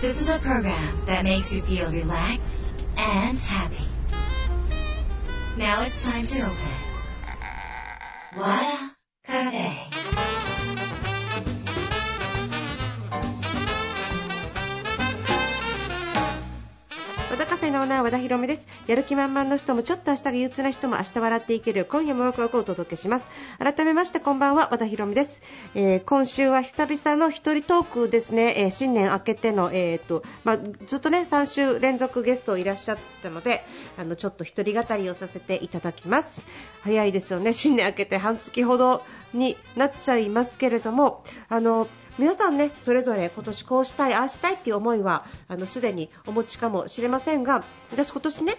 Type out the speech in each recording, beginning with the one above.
This is a program that makes you feel relaxed and happy. Now it's time to open. Wada ナー和田博美です。やる気満々の人もちょっと明日が憂鬱な人も明日笑っていける。今夜もワクワクをお届けします。改めましてこんばんは和田博美です、えー今週は久々の一人トークですね、えー新年明けての、えーとまあ、ずっとね3週連続ゲストいらっしゃったのであのちょっと一人語りをさせていただきます。早いですよね。新年明けて半月ほどになっちゃいますけれどもあの皆さんねそれぞれ今年こうしたいああしたいっていう思いはあのすでにお持ちかもしれませんが私今年ね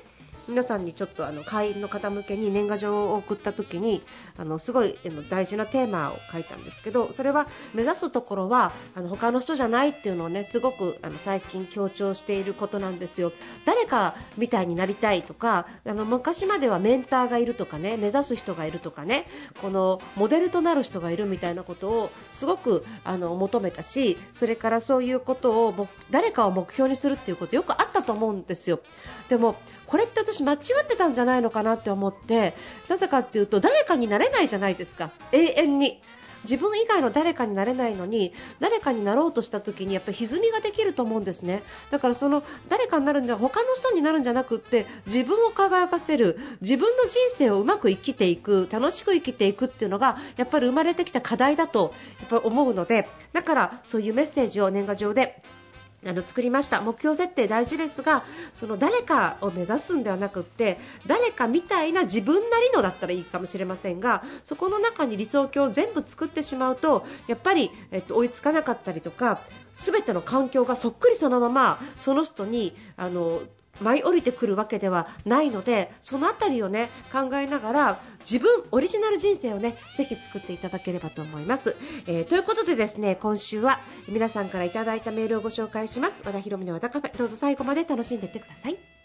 皆さんにちょっとあの会員の方向けに年賀状を送った時にあのすごい大事なテーマを書いたんですけどそれは目指すところはあの他の人じゃないっていうのをねすごくあの最近強調していることなんですよ。誰かみたいになりたいとかあの昔まではメンターがいるとかね目指す人がいるとかねこのモデルとなる人がいるみたいなことをすごくあの求めたしそれからそういうことを誰かを目標にするっていうことよくあったと思うんですよ。でもこれって私私間違ってたんじゃないのかなって思ってなぜかっていうと誰かになれないじゃないですか。永遠に。自分以外の誰かになれないのに誰かになろうとした時にやっぱり歪みができると思うんですね。だからその誰かになるんじゃ他の人になるんじゃなくって自分を輝かせる自分の人生をうまく生きていく楽しく生きていくっていうのがやっぱり生まれてきた課題だとやっぱ思うのでだからそういうメッセージを年賀状であの作りました。目標設定大事ですがその誰かを目指すんではなくって誰かみたいな自分なりのだったらいいかもしれませんがそこの中に理想郷を全部作ってしまうとやっぱり、えっと、追いつかなかったりとか全ての環境がそっくりそのままその人にあの舞い降りてくるわけではないのでそのあたりをね考えながら自分オリジナル人生をねぜひ作っていただければと思います、えーということでですね今週は皆さんからいただいたメールをご紹介します。和田博美の和田カフェ。どうぞ最後まで楽しんでいってください。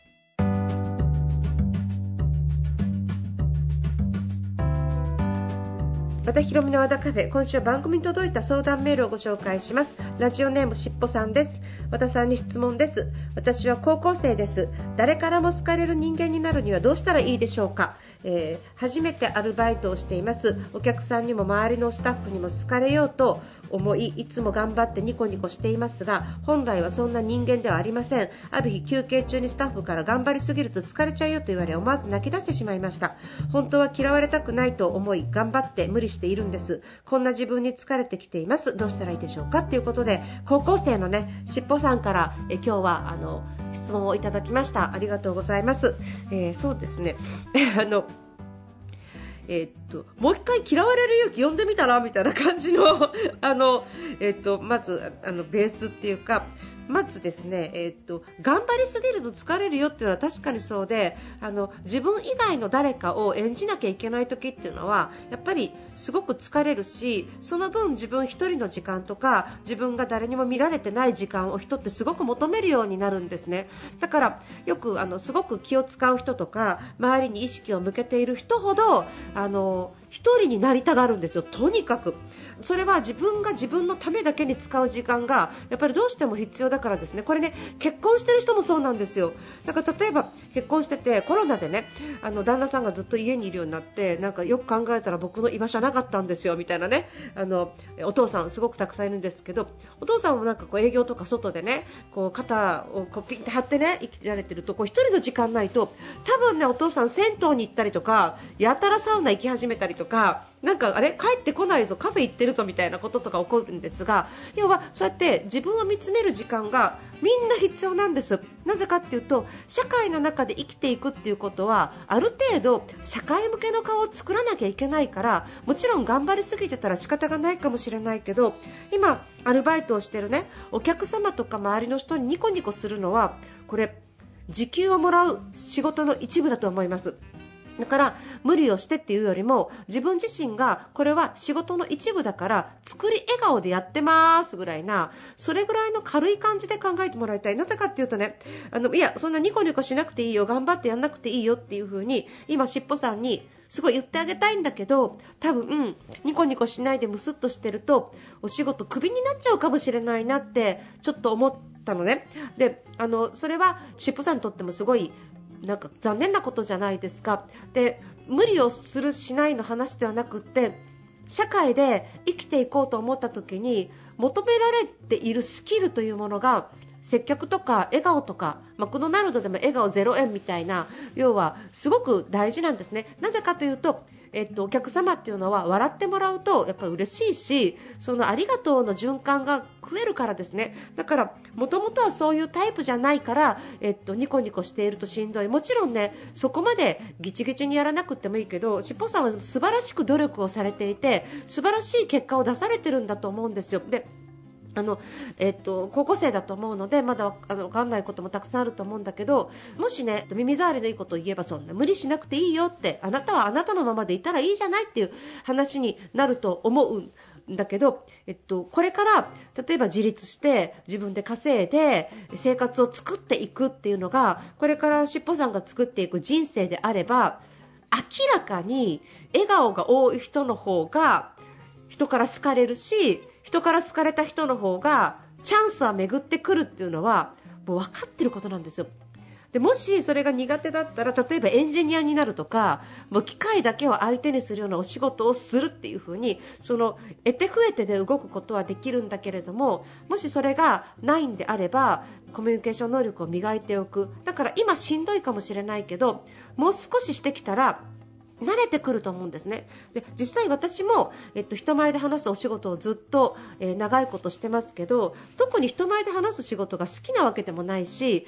和田博美の和田カフェ今週は番組に届いた相談メールをご紹介します。ラジオネームしっぽさんです。和田さんに質問です。私は高校生です。誰からも好かれる人間になるにはどうしたらいいでしょうか、えー初めてアルバイトをしています。お客さんにも周りのスタッフにも好かれようと思いいつも頑張ってニコニコしていますが本来はそんな人間ではありません。ある日休憩中にスタッフから頑張りすぎると疲れちゃうよと言われ思わず泣き出してしまいました。本当は嫌われたくないと思い頑張って無理しているんです。こんな自分に疲れてきています。どうしたらいいでしょうかということで高校生のねしっぽさんからえ今日はあの質問をいただきました。ありがとうございます、えーそうですね。あのえーともう一回嫌われる勇気呼んでみたらみたいな感じの あの、えっとまずあのベースっていうかまずですね、えーっと頑張りすぎると疲れるよっていうのは確かにそうであの自分以外の誰かを演じなきゃいけない時っていうのはやっぱりすごく疲れるしその分自分一人の時間とか自分が誰にも見られてない時間を人ってすごく求めるようになるんですね。だからよくあのすごく気を使う人とか周りに意識を向けている人ほどあの know, 一人になりたがるんですよ、とにかく。それは自分が自分のためだけに使う時間がやっぱりどうしても必要だからですね。これね結婚してる人もそうなんですよ。だから例えば結婚しててコロナでねあの旦那さんがずっと家にいるようになってなんかよく考えたら僕の居場所はなかったんですよ。みたいなね。あのお父さんすごくたくさんいるんですけどお父さんもなんかこう営業とか外でねこう肩をこうピンって張ってね生きられてるとこう一人の時間ないと多分ねお父さん銭湯に行ったりとかやたらサウナ行き始めたりとかかなんかあれ帰ってこないぞカフェ行ってるぞみたいなこととか起こるんですが要はそうやって自分を見つめる時間がみんな必要なんです。なぜかっていうと社会の中で生きていくっていうことはある程度社会向けの顔を作らなきゃいけないからもちろん頑張りすぎてたら仕方がないかもしれないけど今アルバイトをしてるねお客様とか周りの人にニコニコするのはこれ時給をもらう仕事の一部だと思います。だから無理をしてっていうよりも自分自身がこれは仕事の一部だから作り笑顔でやってますぐらいなそれぐらいの軽い感じで考えてもらいたい。なぜかっていうとねあのいやそんなニコニコしなくていいよ頑張ってやんなくていいよっていう風に今しっぽさんにすごい言ってあげたいんだけど多分ニコニコしないでムスッとしてるとお仕事クビになっちゃうかもしれないなってちょっと思ったのね。であのそれはしっぽさんにとってもすごいなんか残念なことじゃないですかで無理をするしないの話ではなくって社会で生きていこうと思った時に求められているスキルというものが接客とか笑顔とかマクドナルドでも笑顔0円みたいな要はすごく大事なんですね。なぜかというとえっと、お客様っていうのは笑ってもらうとやっぱ嬉しいしそのありがとうの循環が増えるからですねだからもともとはそういうタイプじゃないから、えっと、ニコニコしているとしんどいもちろんねそこまでギチギチにやらなくてもいいけどしっぽさんは素晴らしく努力をされていて素晴らしい結果を出されてるんだと思うんですよ。であのえっと、高校生だと思うのでまだあの分かんないこともたくさんあると思うんだけどもしね耳障りのいいことを言えばそんな無理しなくていいよってあなたはあなたのままでいたらいいじゃないっていう話になると思うんだけど、えっと、これから例えば自立して自分で稼いで生活を作っていくっていうのがこれからしっぽさんが作っていく人生であれば明らかに笑顔が多い人の方が人から好かれるし人から好かれた人の方がチャンスは巡ってくるっていうのはもう分かってることなんですよ。でもしそれが苦手だったら例えばエンジニアになるとかもう機械だけを相手にするようなお仕事をするっていう風にその得て増えてで動くことはできるんだけれどももしそれがないんであればコミュニケーション能力を磨いておくだから今しんどいかもしれないけどもう少ししてきたら慣れてくると思うんですね。で実際私も、えっと、人前で話すお仕事をずっと、えー、長いことしてますけど特に人前で話す仕事が好きなわけでもないし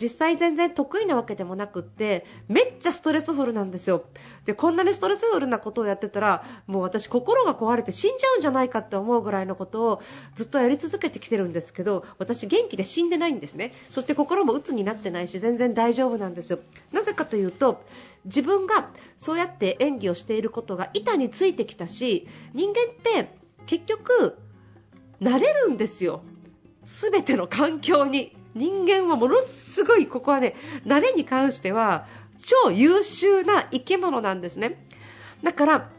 実際全然得意なわけでもなくってめっちゃストレスフルなんですよ。でこんなにストレスフルなことをやってたらもう私心が壊れて死んじゃうんじゃないかって思うぐらいのことをずっとやり続けてきてるんですけど私元気で死んでないんですね。そして心も鬱になってないし全然大丈夫なんですよ。なぜかというと自分がそうやって演技をしていることが板についてきたし人間って結局慣れるんですよ。全ての環境に。人間はものすごいここはね慣れに関しては超優秀な生き物なんですね。だから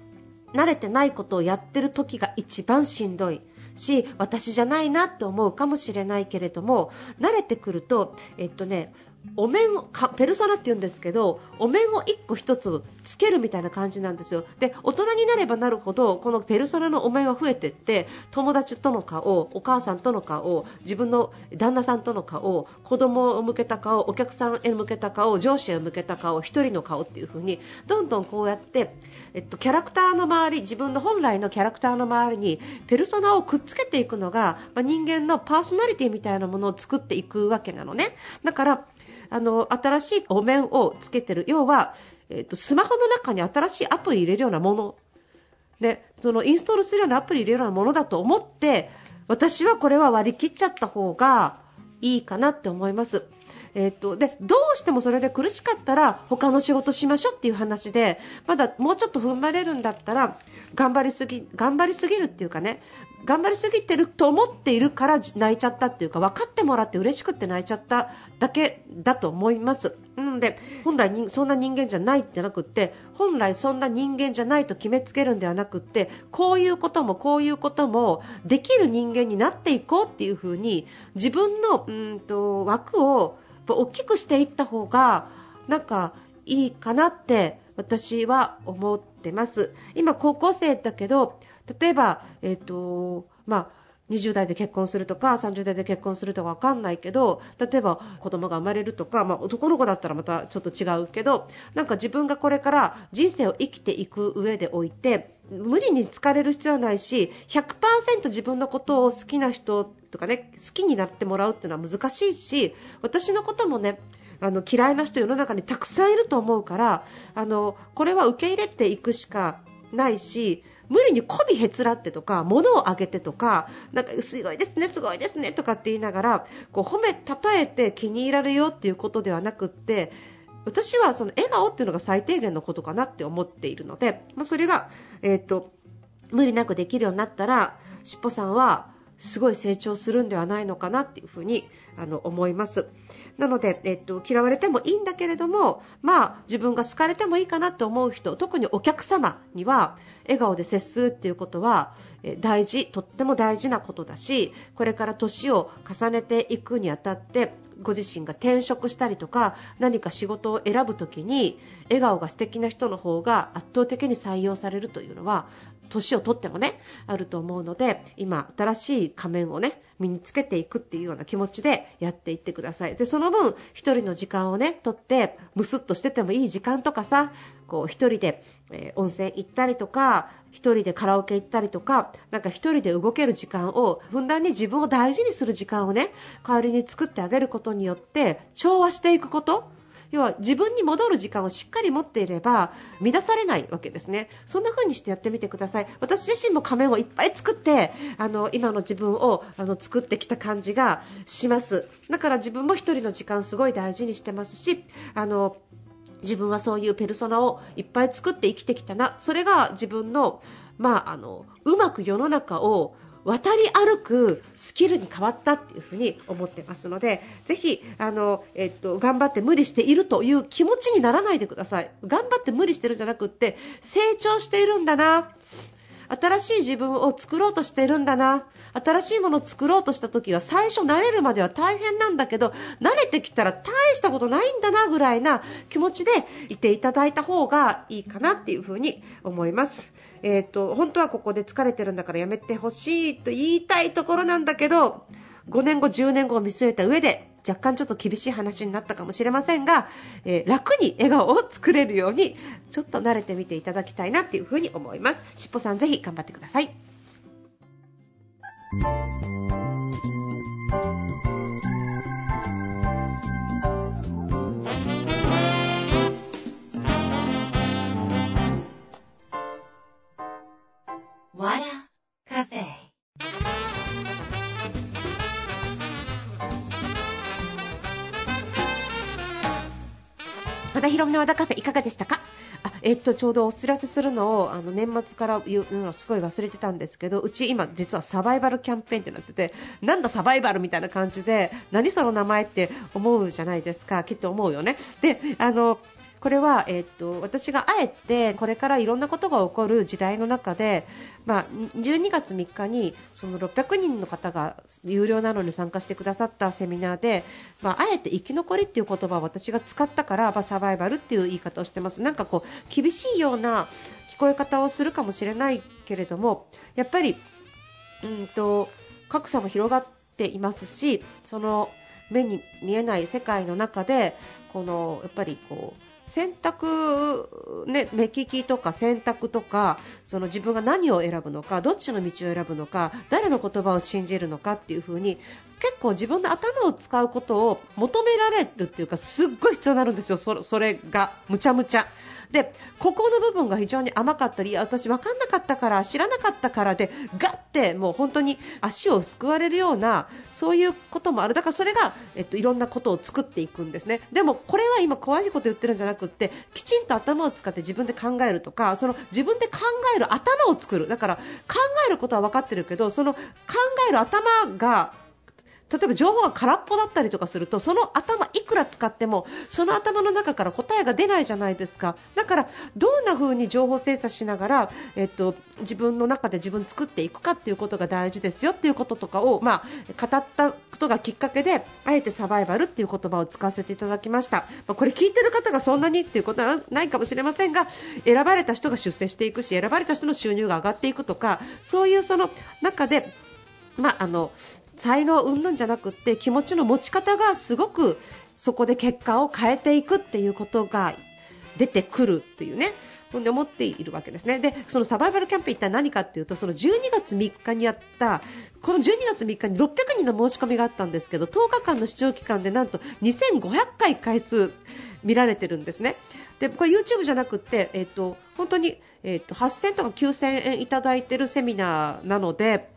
慣れてないことをやってる時が一番しんどい。し私じゃないなって思うかもしれないけれども慣れてくると、えっとね、お面をかペルソナって言うんですけどお面を1個1つつけるみたいな感じなんですよ。で大人になればなるほどこのペルソナのお面が増えていって友達との顔お母さんとの顔自分の旦那さんとの顔子供を向けた顔お客さんへ向けた顔上司へ向けた顔1人の顔っていう風にどんどんこうやって、えっと、キャラクターの周り自分の本来のキャラクターの周りにペルソナをくっつけていくのが、まあ、人間のパーソナリティみたいなものを作っていくわけなのね。だからあの新しいお面をつけてる要は、えーと、スマホの中に新しいアプリ入れるようなものでそのインストールするようなアプリ入れるようなものだと思って私はこれは割り切っちゃった方がいいかなって思います。えー、っとでどうしてもそれで苦しかったら他の仕事しましょうっていう話でまだもうちょっと踏ん張れるんだったら頑張りすぎ頑張りすぎるっていうかね頑張りすぎてると思っているから泣いちゃったっていうか分かってもらって嬉しくって泣いちゃっただけだと思います。なので本来にそんな人間じゃないってなくって本来そんな人間じゃないと決めつけるんではなくってこういうこともこういうこともできる人間になっていこうっていうふうに自分のうんと枠を大きくしていった方がなんかいいかなって私は思ってます。今高校生だけど例えば、えーとまあ、20代で結婚するとか30代で結婚するとか分かんないけど例えば子供が生まれるとか、まあ、男の子だったらまたちょっと違うけどなんか自分がこれから人生を生きていく上でおいて無理に疲れる必要はないし100%自分のことを好きな人とかね好きになってもらうっていうのは難しいし私のこともねあの嫌いな人世の中にたくさんいると思うからあのこれは受け入れていくしかないし無理に媚びへつらってとか物をあげてとかなんかすごいですね、すごいですねとかって言いながらこう褒めたたえて気に入られるよっていうことではなくって私はその笑顔っていうのが最低限のことかなって思っているので、まあ、それが、えーと、無理なくできるようになったらしっぽさんはすごい成長するんではないのかなっていうふうにあの思います。なので、えっと、嫌われてもいいんだけれども、まあ、自分が好かれてもいいかなと思う人、特にお客様には、笑顔で接するっていうことは、え大事、とっても大事なことだし、これから年を重ねていくにあたって、ご自身が転職したりとか何か仕事を選ぶときに笑顔が素敵な人の方が圧倒的に採用されるというのは年をとってもねあると思うので今新しい仮面をね身につけていくっていうような気持ちでやっていってください。でその分1人の時間をねとってムスッとしててもいい時間とかさこう1人で、えー、温泉行ったりとか1人でカラオケ行ったりとかなんか1人で動ける時間をふんだんに自分を大事にする時間をね代わりに作ってあげることによって調和していくこと要は自分に戻る時間をしっかり持っていれば乱されないわけですね。そんな風にしてやってみてください。私自身も仮面をいっぱい作ってあの今の自分をあの作ってきた感じがします。だから自分も1人の時間すごい大事にしてますしあの自分はそういうペルソナをいっぱい作って生きてきたな。それが自分の,、まあ、あのうまく世の中を渡り歩くスキルに変わったっていうふに思ってますのでぜひあの、えっと、頑張って無理しているという気持ちにならないでください。頑張って無理してるんじゃなくって成長しているんだな。新しい自分を作ろうとしてるんだな新しいものを作ろうとした時は最初慣れるまでは大変なんだけど慣れてきたら大したことないんだなぐらいな気持ちでいていただいた方がいいかなっていうふうに思います。えーと、本当はここで疲れてるんだからやめてほしいと言いたいところなんだけど5年後、10年後を見据えた上で若干ちょっと厳しい話になったかもしれませんが、えー、楽に笑顔を作れるようにちょっと慣れてみていただきたいなっていうふうに思います。しっぽさんぜひ頑張ってください。和田ひろみの和田カフェいかがでしたか？あえっと、ちょうどお知らせするのをあの年末から言うのすごい忘れてたんですけどうち今、実はサバイバルキャンペーンってなっててなんだサバイバルみたいな感じで何その名前って思うじゃないですかきっと思うよね。であのこれは、えー、っと私があえてこれからいろんなことが起こる時代の中で、まあ、12月3日にその600人の方が有料なのに参加してくださったセミナーで、まあ、あえて生き残りっていう言葉を私が使ったから、まあ、サバイバルっていう言い方をしてます。なんかこう厳しいような聞こえ方をするかもしれないけれどもやっぱりうんと格差も広がっていますしその目に見えない世界の中でこのやっぱりこう選択、ね、目利きとか選択とかその自分が何を選ぶのかどっちの道を選ぶのか誰の言葉を信じるのかっていう風に結構自分の頭を使うことを求められるっていうかすっごい必要になるんですよ、そそれが。むちゃむちゃ。でここの部分が非常に甘かったり私分かんなかったから知らなかったからでガッてもう本当に足をすくわれるようなそういうこともある。だからそれが、えっと、いろんなことを作っていくんですね。でもこれは今怖いこと言ってるんじゃなくてきちんと頭を使って自分で考えるとかその自分で考える頭を作る。だから考えることは分かってるけどその考える頭が例えば情報が空っぽだったりとかするとその頭いくら使ってもその頭の中から答えが出ないじゃないですか。だからどんな風に情報精査しながら、えっと、自分の中で自分作っていくかっていうことが大事ですよっていうこととかを、まあ、語ったことがきっかけであえてサバイバルっていう言葉を使わせていただきました、まあ、これ聞いてる方がそんなにっていうことはないかもしれませんが選ばれた人が出世していくし選ばれた人の収入が上がっていくとかそういうその中でまあ、あの才能云々じゃなくって気持ちの持ち方がすごくそこで結果を変えていくっていうことが出てくるというね思っているわけですね。で、そのサバイバルキャンペーン一体何かっていうと、その12月3日にやった、この12月3日に600人の申し込みがあったんですけど、10日間の視聴期間でなんと2500回回数見られてるんですね。で、これ YouTube じゃなくて、えっ、ー、と、本当に、えっ、ー、と、8000とか9000円いただいてるセミナーなので、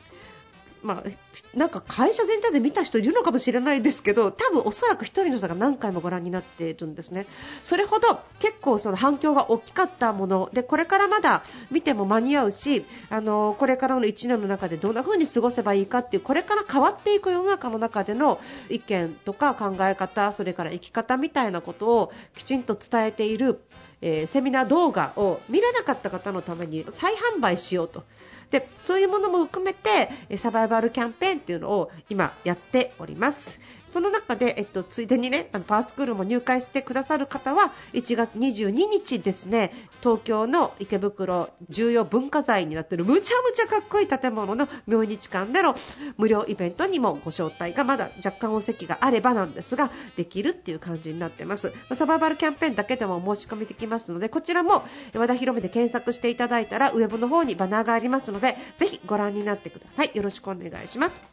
まあ、なんか会社全体で見た人いるのかもしれないですけど多分おそらく1人の人が何回もご覧になっているんですねそれほど結構その反響が大きかったものでこれからまだ見ても間に合うしあのこれからの1年の中でどんな風に過ごせばいいかっていうこれから変わっていく世の中の中での意見とか考え方それから生き方みたいなことをきちんと伝えている、えー、セミナー動画を見れなかった方のために再販売しようと。でそういうものも含めてサバイバルキャンペーンっていうのを今やっております。その中で、えっと、ついでにねあのパワースクールも入会してくださる方は1月22日ですね東京の池袋重要文化財になっているむちゃむちゃかっこいい建物の明日館での無料イベントにもご招待がまだ若干お席があればなんですができるっていう感じになってます。サバイバルキャンペーンだけでも申し込みできますのでこちらも和田博美で検索していただいたらウェブの方にバナーがありますのででぜひご覧になってください。よろしくお願いします。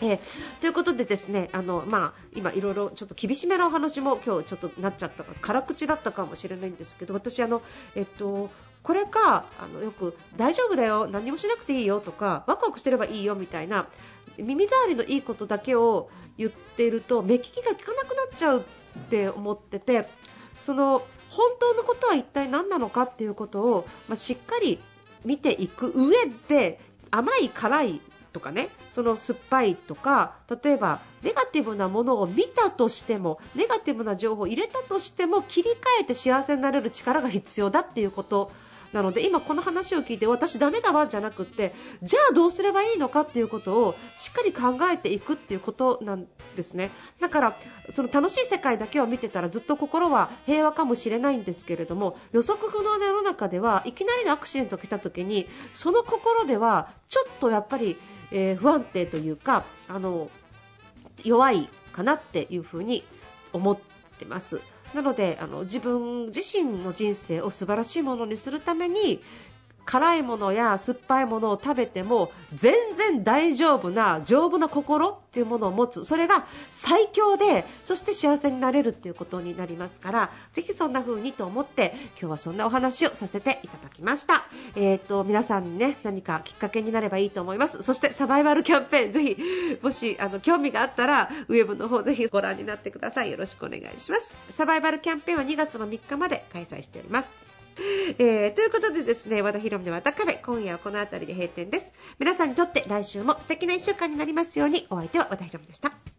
えー、ということでですねあの、まあ、今、いろいろちょっと厳しめなお話も今日ちょっとなっちゃったか辛口だったかもしれないんですけど私あの、えっと、これかあのよく大丈夫だよ何もしなくていいよとかワクワクしてればいいよみたいな耳障りのいいことだけを言っていると目利きが効かなくなっちゃうって思っててその本当のことは一体何なのかっていうことを、まあ、しっかり見ていく上で甘い辛いとかねその酸っぱいとか例えばネガティブなものを見たとしてもネガティブな情報を入れたとしても切り替えて幸せになれる力が必要だっていうことなので今この話を聞いて私ダメだわじゃなくてじゃあどうすればいいのかっていうことをしっかり考えていくっていうことなんですねだからその楽しい世界だけを見てたらずっと心は平和かもしれないんですけれども予測不能な世の中ではいきなりのアクシデントが来た時にその心ではちょっとやっぱり、えー、不安定というかあの弱いかなっていうふうに思ってます。なのであの自分自身の人生を素晴らしいものにするために辛いものや酸っぱいものを食べても全然大丈夫な丈夫な心っていうものを持つ。それが最強でそして幸せになれるっていうことになりますからぜひそんな風にと思って今日はそんなお話をさせていただきました、えーと、皆さんにね何かきっかけになればいいと思います。そしてサバイバルキャンペーンぜひもしあの興味があったらウェブの方ぜひご覧になってください。よろしくお願いします。サバイバルキャンペーンは2月の3日まで開催しております。えー、ということでですね和田ヒロミの和田カフェ今夜はこの辺りで閉店です。皆さんにとって来週も素敵な1週間になりますようにお相手は和田ヒロミでした。